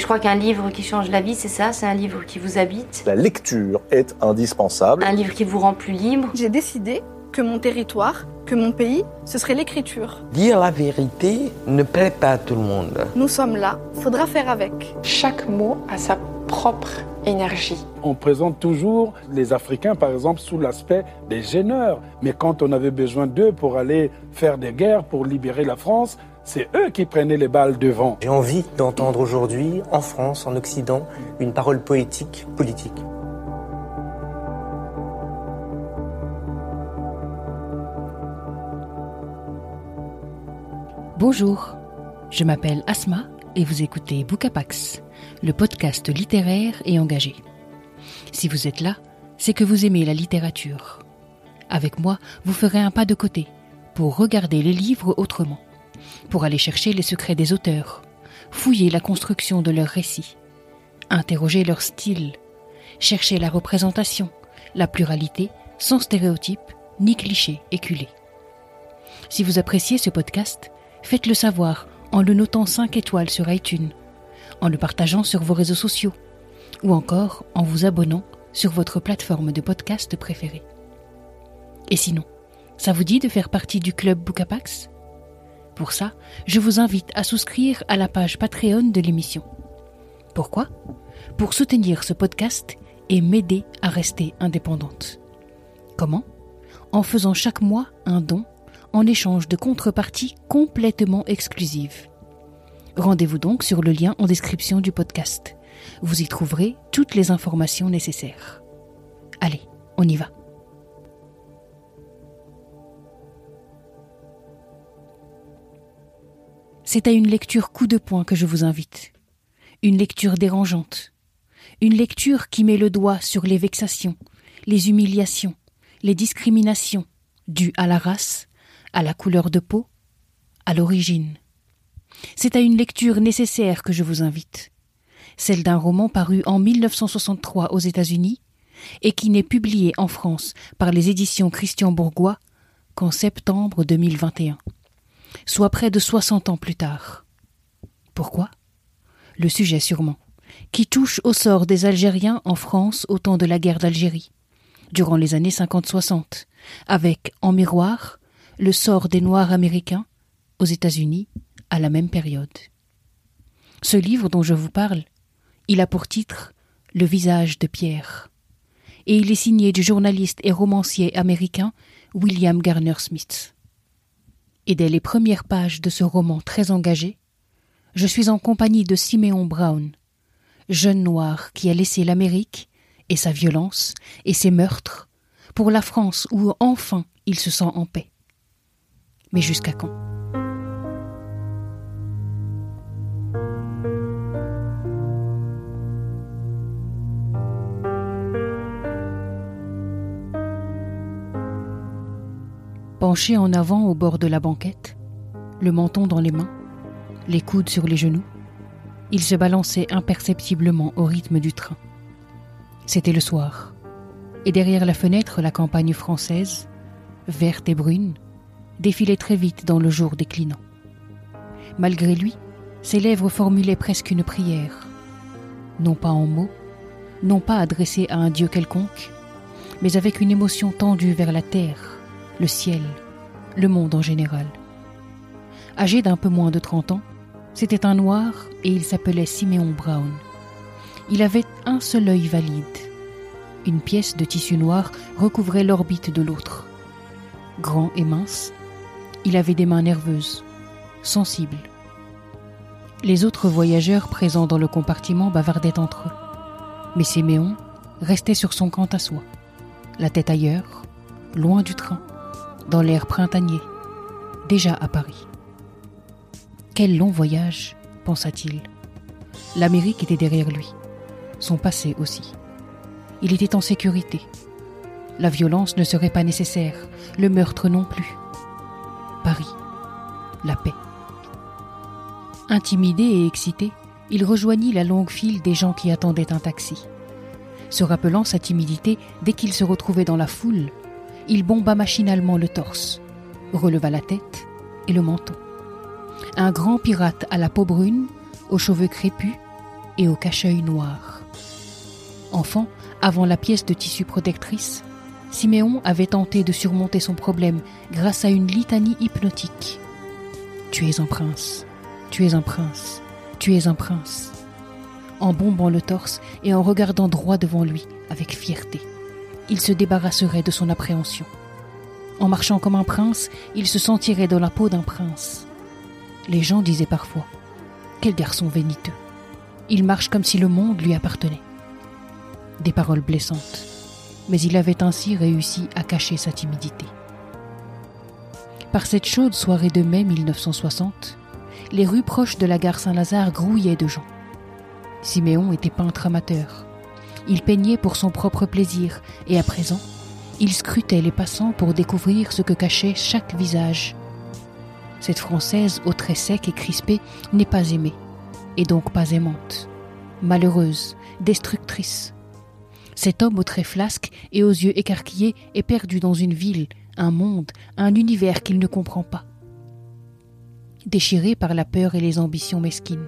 Et je crois qu'un livre qui change la vie, c'est ça, c'est un livre qui vous habite? La lecture est indispensable. Un livre qui vous rend plus libre? J'ai décidé que mon territoire, que mon pays, ce serait l'écriture. Dire la vérité ne plaît pas à tout le monde. Nous sommes là, faudra faire avec. Chaque mot a sa propre énergie. On présente toujours les Africains, par exemple, sous l'aspect des gêneurs. Mais quand on avait besoin d'eux pour aller faire des guerres, pour libérer la France, c'est eux qui prenaient les balles devant. J'ai envie d'entendre aujourd'hui, en France, en Occident, une parole poétique, politique. Bonjour, je m'appelle Asma et vous écoutez Bookapax, le podcast littéraire et engagé. Si vous êtes là, c'est que vous aimez la littérature. Avec moi, vous ferez un pas de côté pour regarder les livres autrement, pour aller chercher les secrets des auteurs, fouiller la construction de leurs récits, interroger leur style, chercher la représentation, la pluralité, sans stéréotypes ni clichés éculés. Si vous appréciez ce podcast, faites-le savoir en le notant 5 étoiles sur iTunes, en le partageant sur vos réseaux sociaux, ou encore en vous abonnant sur votre plateforme de podcast préférée. Et sinon, ça vous dit de faire partie du club Bookapax Pour ça, je vous invite à souscrire à la page Patreon de l'émission. Pourquoi? Pour soutenir ce podcast et m'aider à rester indépendante. Comment? En faisant chaque mois un don en échange de contreparties complètement exclusives. Rendez-vous donc sur le lien en description du podcast. Vous y trouverez toutes les informations nécessaires. Allez, on y va. C'est à une lecture coup de poing que je vous invite. Une lecture dérangeante. Une lecture qui met le doigt sur les vexations, les humiliations, les discriminations dues à la race, à la couleur de peau, à l'origine. C'est à une lecture nécessaire que je vous invite, celle d'un roman paru en 1963 aux États-Unis et qui n'est publié en France par les éditions Christian Bourgois qu'en septembre 2021, soit près de 60 ans plus tard. Pourquoi? Le sujet sûrement, qui touche au sort des Algériens en France au temps de la guerre d'Algérie, durant les années 50-60, avec, en miroir, le sort des Noirs américains aux États-Unis à la même période. Ce livre dont je vous parle, il a pour titre Le visage de Pierre, et il est signé du journaliste et romancier américain William Garner Smith. Et dès les premières pages de ce roman très engagé, je suis en compagnie de Simeon Brown, jeune noir qui a laissé l'Amérique et sa violence et ses meurtres pour la France où enfin il se sent en paix. Mais jusqu'à quand? Penché en avant au bord de la banquette, le menton dans les mains, les coudes sur les genoux, il se balançait imperceptiblement au rythme du train. C'était le soir, et derrière la fenêtre la campagne française, verte et brune, défilait très vite dans le jour déclinant. Malgré lui, ses lèvres formulaient presque une prière, non pas en mots, non pas adressée à un Dieu quelconque, mais avec une émotion tendue vers la terre, le ciel, le monde en général. Âgé d'un peu moins de trente ans, c'était un noir et il s'appelait Siméon Brown. Il avait un seul œil valide. Une pièce de tissu noir recouvrait l'orbite de l'autre. Grand et mince, il avait des mains nerveuses, sensibles. Les autres voyageurs présents dans le compartiment bavardaient entre eux. Mais Siméon restait sur son camp à soi, la tête ailleurs, loin du train, dans l'air printanier, déjà à Paris. Quel long voyage, pensa-t-il. L'Amérique était derrière lui, son passé aussi. Il était en sécurité. La violence ne serait pas nécessaire, le meurtre non plus. Paris, la paix. Intimidé et excité, il rejoignit la longue file des gens qui attendaient un taxi. Se rappelant sa timidité dès qu'il se retrouvait dans la foule, il bomba machinalement le torse, releva la tête et le menton. Un grand pirate à la peau brune, aux cheveux crépus et au cache-œil noir. Enfant, avant la pièce de tissu protectrice, Siméon avait tenté de surmonter son problème grâce à une litanie hypnotique. Tu es un prince, tu es un prince, tu es un prince. En bombant le torse et en regardant droit devant lui avec fierté, il se débarrasserait de son appréhension. En marchant comme un prince, il se sentirait dans la peau d'un prince. Les gens disaient parfois Quel garçon véniteux Il marche comme si le monde lui appartenait. Des paroles blessantes mais il avait ainsi réussi à cacher sa timidité. Par cette chaude soirée de mai 1960, les rues proches de la gare Saint-Lazare grouillaient de gens. Siméon était peintre amateur. Il peignait pour son propre plaisir et à présent, il scrutait les passants pour découvrir ce que cachait chaque visage. Cette Française aux traits secs et crispés n'est pas aimée, et donc pas aimante, malheureuse, destructrice, cet homme aux traits flasques et aux yeux écarquillés est perdu dans une ville, un monde, un univers qu'il ne comprend pas. Déchiré par la peur et les ambitions mesquines.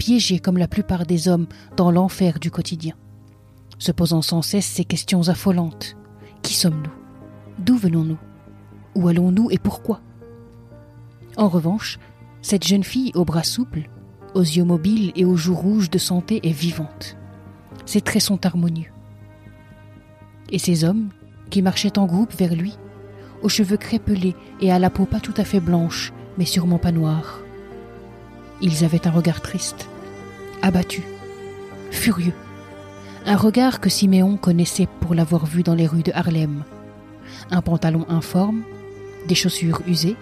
Piégé comme la plupart des hommes dans l'enfer du quotidien. Se posant sans cesse ces questions affolantes. Qui sommes-nous? D'où venons-nous? Où allons-nous et pourquoi? En revanche, cette jeune fille aux bras souples, aux yeux mobiles et aux joues rouges de santé est vivante. Ses traits sont harmonieux. Et ces hommes, qui marchaient en groupe vers lui, aux cheveux crépelés et à la peau pas tout à fait blanche, mais sûrement pas noire. Ils avaient un regard triste, abattu, furieux, un regard que Siméon connaissait pour l'avoir vu dans les rues de Harlem. Un pantalon informe, des chaussures usées,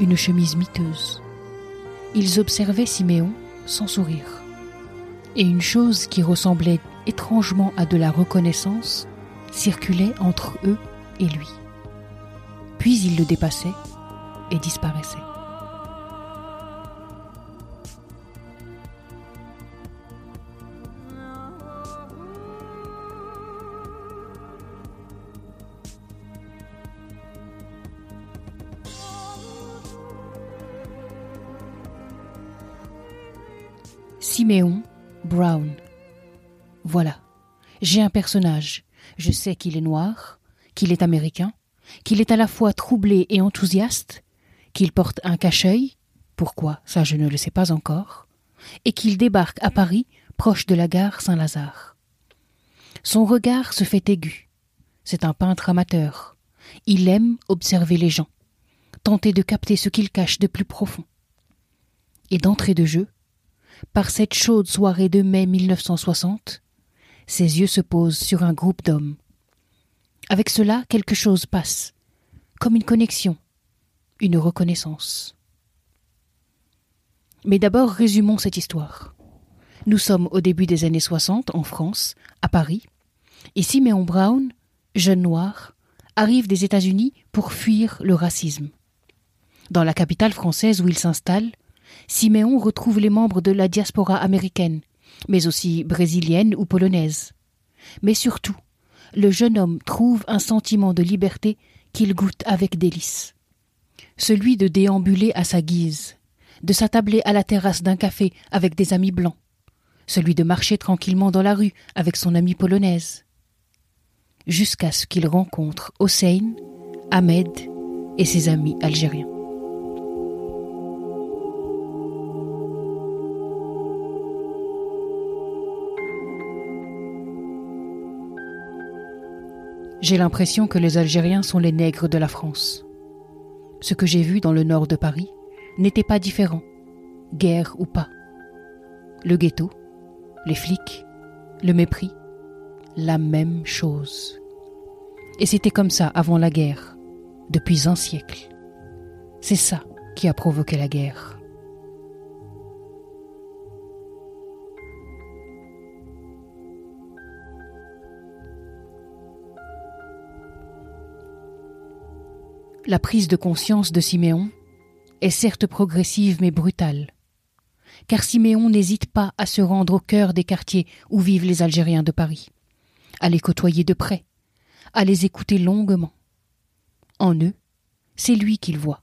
une chemise miteuse. Ils observaient Siméon sans sourire et une chose qui ressemblait étrangement à de la reconnaissance circulait entre eux et lui. Puis il le dépassait et disparaissait. Siméon Brown. Voilà. J'ai un personnage. Je sais qu'il est noir, qu'il est américain, qu'il est à la fois troublé et enthousiaste, qu'il porte un cache-œil, pourquoi, ça je ne le sais pas encore, et qu'il débarque à Paris, proche de la gare Saint-Lazare. Son regard se fait aigu. C'est un peintre amateur. Il aime observer les gens, tenter de capter ce qu'ils cachent de plus profond. Et d'entrée de jeu, par cette chaude soirée de mai 1960, ses yeux se posent sur un groupe d'hommes. Avec cela, quelque chose passe, comme une connexion, une reconnaissance. Mais d'abord, résumons cette histoire. Nous sommes au début des années 60 en France, à Paris, et Siméon Brown, jeune noir, arrive des États-Unis pour fuir le racisme. Dans la capitale française où il s'installe, Siméon retrouve les membres de la diaspora américaine, mais aussi brésilienne ou polonaise. Mais surtout, le jeune homme trouve un sentiment de liberté qu'il goûte avec délice. Celui de déambuler à sa guise, de s'attabler à la terrasse d'un café avec des amis blancs, celui de marcher tranquillement dans la rue avec son amie polonaise. Jusqu'à ce qu'il rencontre Hossein, Ahmed et ses amis algériens. J'ai l'impression que les Algériens sont les nègres de la France. Ce que j'ai vu dans le nord de Paris n'était pas différent, guerre ou pas. Le ghetto, les flics, le mépris, la même chose. Et c'était comme ça avant la guerre, depuis un siècle. C'est ça qui a provoqué la guerre. La prise de conscience de Siméon est certes progressive mais brutale. Car Siméon n'hésite pas à se rendre au cœur des quartiers où vivent les Algériens de Paris, à les côtoyer de près, à les écouter longuement. En eux, c'est lui qu'il voit,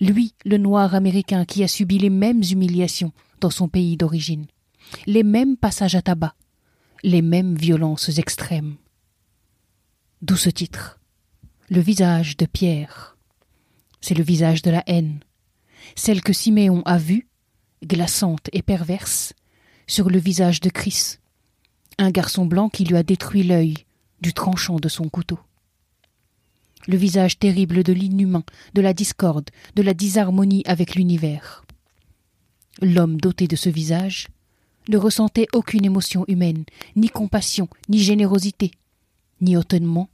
lui, le noir américain qui a subi les mêmes humiliations dans son pays d'origine, les mêmes passages à tabac, les mêmes violences extrêmes. D'où ce titre Le visage de Pierre. C'est le visage de la haine, celle que Siméon a vue, glaçante et perverse, sur le visage de Chris, un garçon blanc qui lui a détruit l'œil du tranchant de son couteau. Le visage terrible de l'inhumain, de la discorde, de la disharmonie avec l'univers. L'homme doté de ce visage ne ressentait aucune émotion humaine, ni compassion, ni générosité, ni étonnement,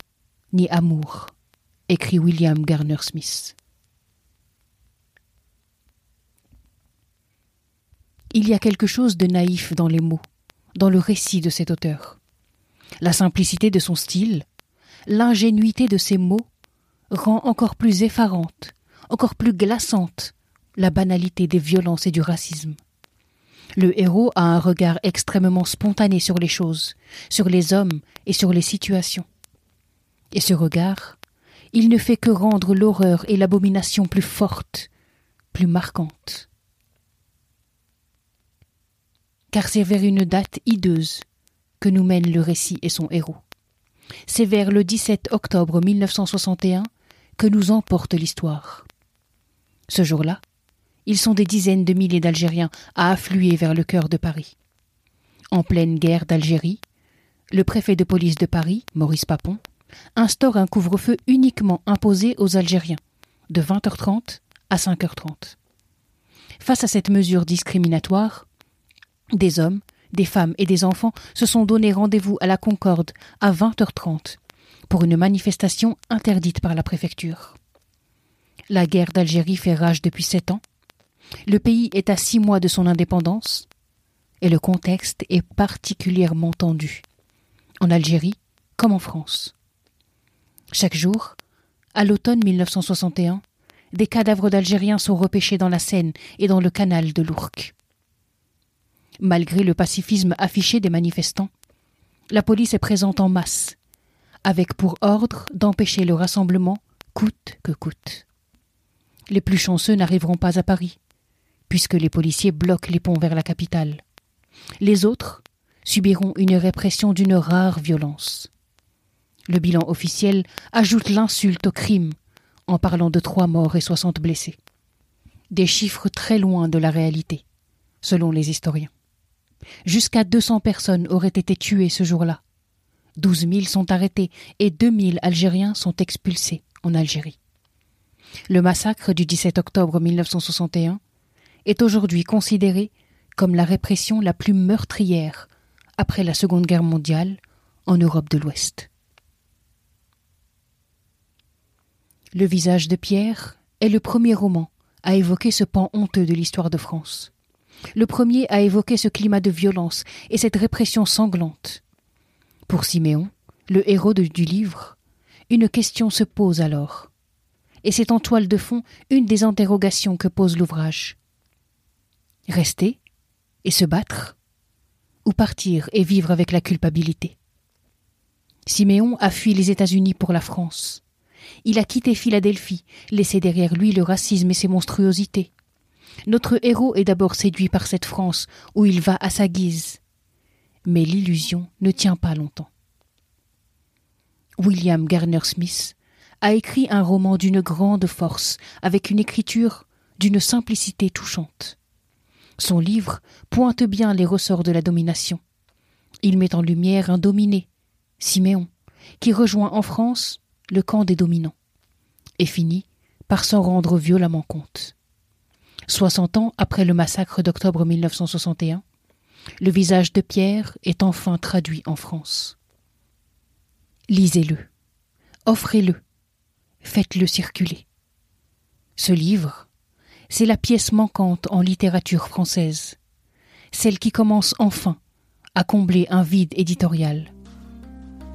ni amour, écrit William Garner Smith. Il y a quelque chose de naïf dans les mots, dans le récit de cet auteur. La simplicité de son style, l'ingénuité de ses mots rend encore plus effarante, encore plus glaçante la banalité des violences et du racisme. Le héros a un regard extrêmement spontané sur les choses, sur les hommes et sur les situations. Et ce regard, il ne fait que rendre l'horreur et l'abomination plus fortes, plus marquantes. Car c'est vers une date hideuse que nous mène le récit et son héros. C'est vers le 17 octobre 1961 que nous emporte l'histoire. Ce jour-là, ils sont des dizaines de milliers d'Algériens à affluer vers le cœur de Paris. En pleine guerre d'Algérie, le préfet de police de Paris, Maurice Papon, instaure un couvre-feu uniquement imposé aux Algériens, de 20h30 à 5h30. Face à cette mesure discriminatoire, des hommes, des femmes et des enfants se sont donné rendez-vous à la Concorde à 20h30 pour une manifestation interdite par la préfecture. La guerre d'Algérie fait rage depuis sept ans le pays est à six mois de son indépendance et le contexte est particulièrement tendu, en Algérie comme en France. Chaque jour, à l'automne 1961, des cadavres d'Algériens sont repêchés dans la Seine et dans le canal de l'Ourcq. Malgré le pacifisme affiché des manifestants, la police est présente en masse, avec pour ordre d'empêcher le rassemblement coûte que coûte. Les plus chanceux n'arriveront pas à Paris puisque les policiers bloquent les ponts vers la capitale. Les autres subiront une répression d'une rare violence. Le bilan officiel ajoute l'insulte au crime en parlant de trois morts et soixante blessés. Des chiffres très loin de la réalité, selon les historiens. Jusqu'à deux cents personnes auraient été tuées ce jour-là. Douze mille sont arrêtés et deux mille Algériens sont expulsés en Algérie. Le massacre du 17 octobre 1961 est aujourd'hui considérée comme la répression la plus meurtrière après la Seconde Guerre mondiale en Europe de l'Ouest. Le visage de Pierre est le premier roman à évoquer ce pan honteux de l'histoire de France. Le premier à évoquer ce climat de violence et cette répression sanglante. Pour Siméon, le héros du livre, une question se pose alors. Et c'est en toile de fond une des interrogations que pose l'ouvrage. Rester et se battre ou partir et vivre avec la culpabilité? Siméon a fui les États-Unis pour la France. Il a quitté Philadelphie, laissé derrière lui le racisme et ses monstruosités. Notre héros est d'abord séduit par cette France où il va à sa guise. Mais l'illusion ne tient pas longtemps. William Garner Smith a écrit un roman d'une grande force, avec une écriture d'une simplicité touchante. Son livre pointe bien les ressorts de la domination. Il met en lumière un dominé, Siméon, qui rejoint en France le camp des dominants, et finit par s'en rendre violemment compte. Soixante ans après le massacre d'octobre 1961, le visage de Pierre est enfin traduit en France. Lisez-le, offrez-le, faites-le circuler. Ce livre, c'est la pièce manquante en littérature française, celle qui commence enfin à combler un vide éditorial.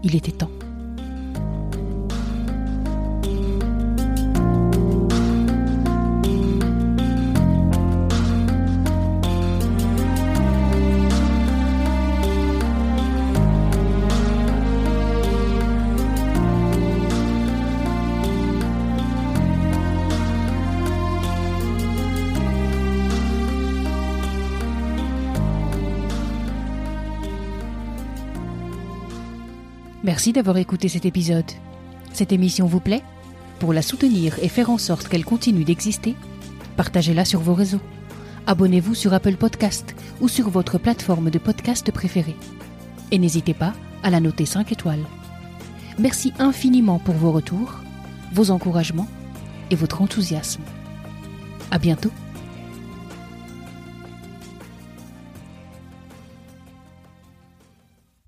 Il était temps. Merci d'avoir écouté cet épisode. Cette émission vous plaît? Pour la soutenir et faire en sorte qu'elle continue d'exister, partagez-la sur vos réseaux. Abonnez-vous sur Apple Podcast ou sur votre plateforme de podcast préférée. Et n'hésitez pas à la noter 5 étoiles. Merci infiniment pour vos retours, vos encouragements et votre enthousiasme. À bientôt